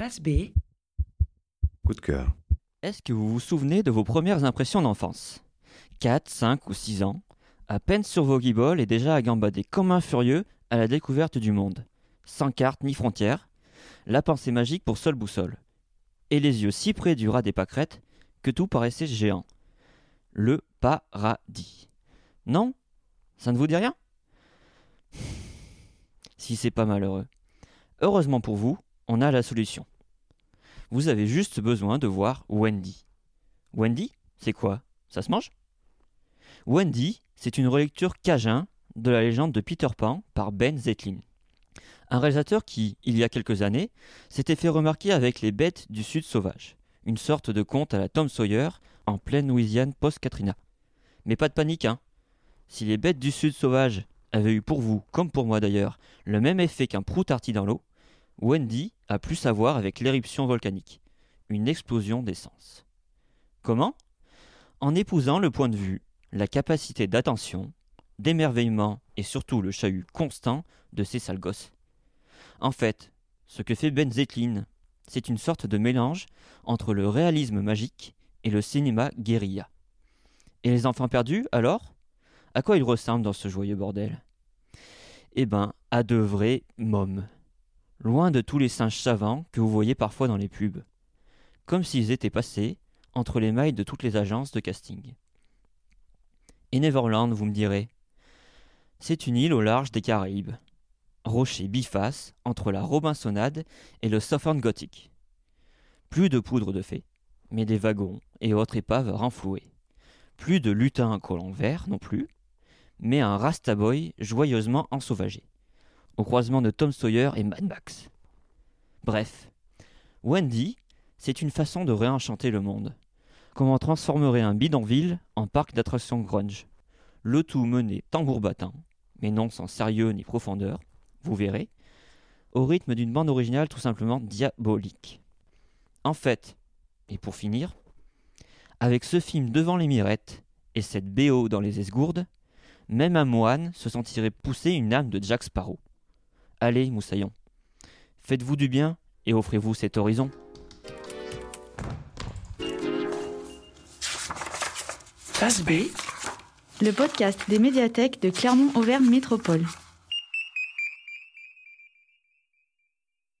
Face B. Coup de cœur. Est-ce que vous vous souvenez de vos premières impressions d'enfance? 4, 5 ou 6 ans, à peine sur vos guibolles et déjà à gambader comme un furieux à la découverte du monde. Sans carte ni frontières, la pensée magique pour seule boussole. Et les yeux si près du rat des pâquerettes que tout paraissait géant. Le paradis. Non? Ça ne vous dit rien? Si c'est pas malheureux. Heureusement pour vous, on a la solution. Vous avez juste besoin de voir Wendy. Wendy, c'est quoi? Ça se mange? Wendy, c'est une relecture cajun de la légende de Peter Pan par Ben Zetlin. Un réalisateur qui, il y a quelques années, s'était fait remarquer avec Les Bêtes du Sud sauvage, une sorte de conte à la Tom Sawyer en pleine Louisiane post-Katrina. Mais pas de panique, hein Si Les Bêtes du Sud sauvage avaient eu pour vous, comme pour moi d'ailleurs, le même effet qu'un prout arti dans l'eau, Wendy a plus à voir avec l'éruption volcanique, une explosion d'essence. Comment? En épousant le point de vue, la capacité d'attention, d'émerveillement et surtout le chahut constant de ces sales gosses. En fait, ce que fait Ben Zetlin, c'est une sorte de mélange entre le réalisme magique et le cinéma guérilla. Et les enfants perdus, alors? À quoi ils ressemblent dans ce joyeux bordel? Eh ben, à de vrais mômes. Loin de tous les singes savants que vous voyez parfois dans les pubs. Comme s'ils étaient passés entre les mailles de toutes les agences de casting. Et Neverland, vous me direz C'est une île au large des Caraïbes. Rocher biface entre la Robinsonade et le Southern Gothic. Plus de poudre de fée, mais des wagons et autres épaves renflouées. Plus de lutins à collant vert non plus, mais un Rastaboy joyeusement ensauvagé, au croisement de Tom Sawyer et Mad Max. Bref, Wendy, c'est une façon de réenchanter le monde. Comment transformerait un bidonville en parc d'attractions grunge Le tout mené tambour battant, mais non sans sérieux ni profondeur, vous verrez, au rythme d'une bande originale tout simplement diabolique. En fait, et pour finir, avec ce film devant les mirettes et cette BO dans les esgourdes, même un moine se sentirait pousser une âme de Jack Sparrow. Allez, moussaillon, faites-vous du bien et offrez-vous cet horizon. Face B. Le podcast des médiathèques de Clermont-Auvergne Métropole.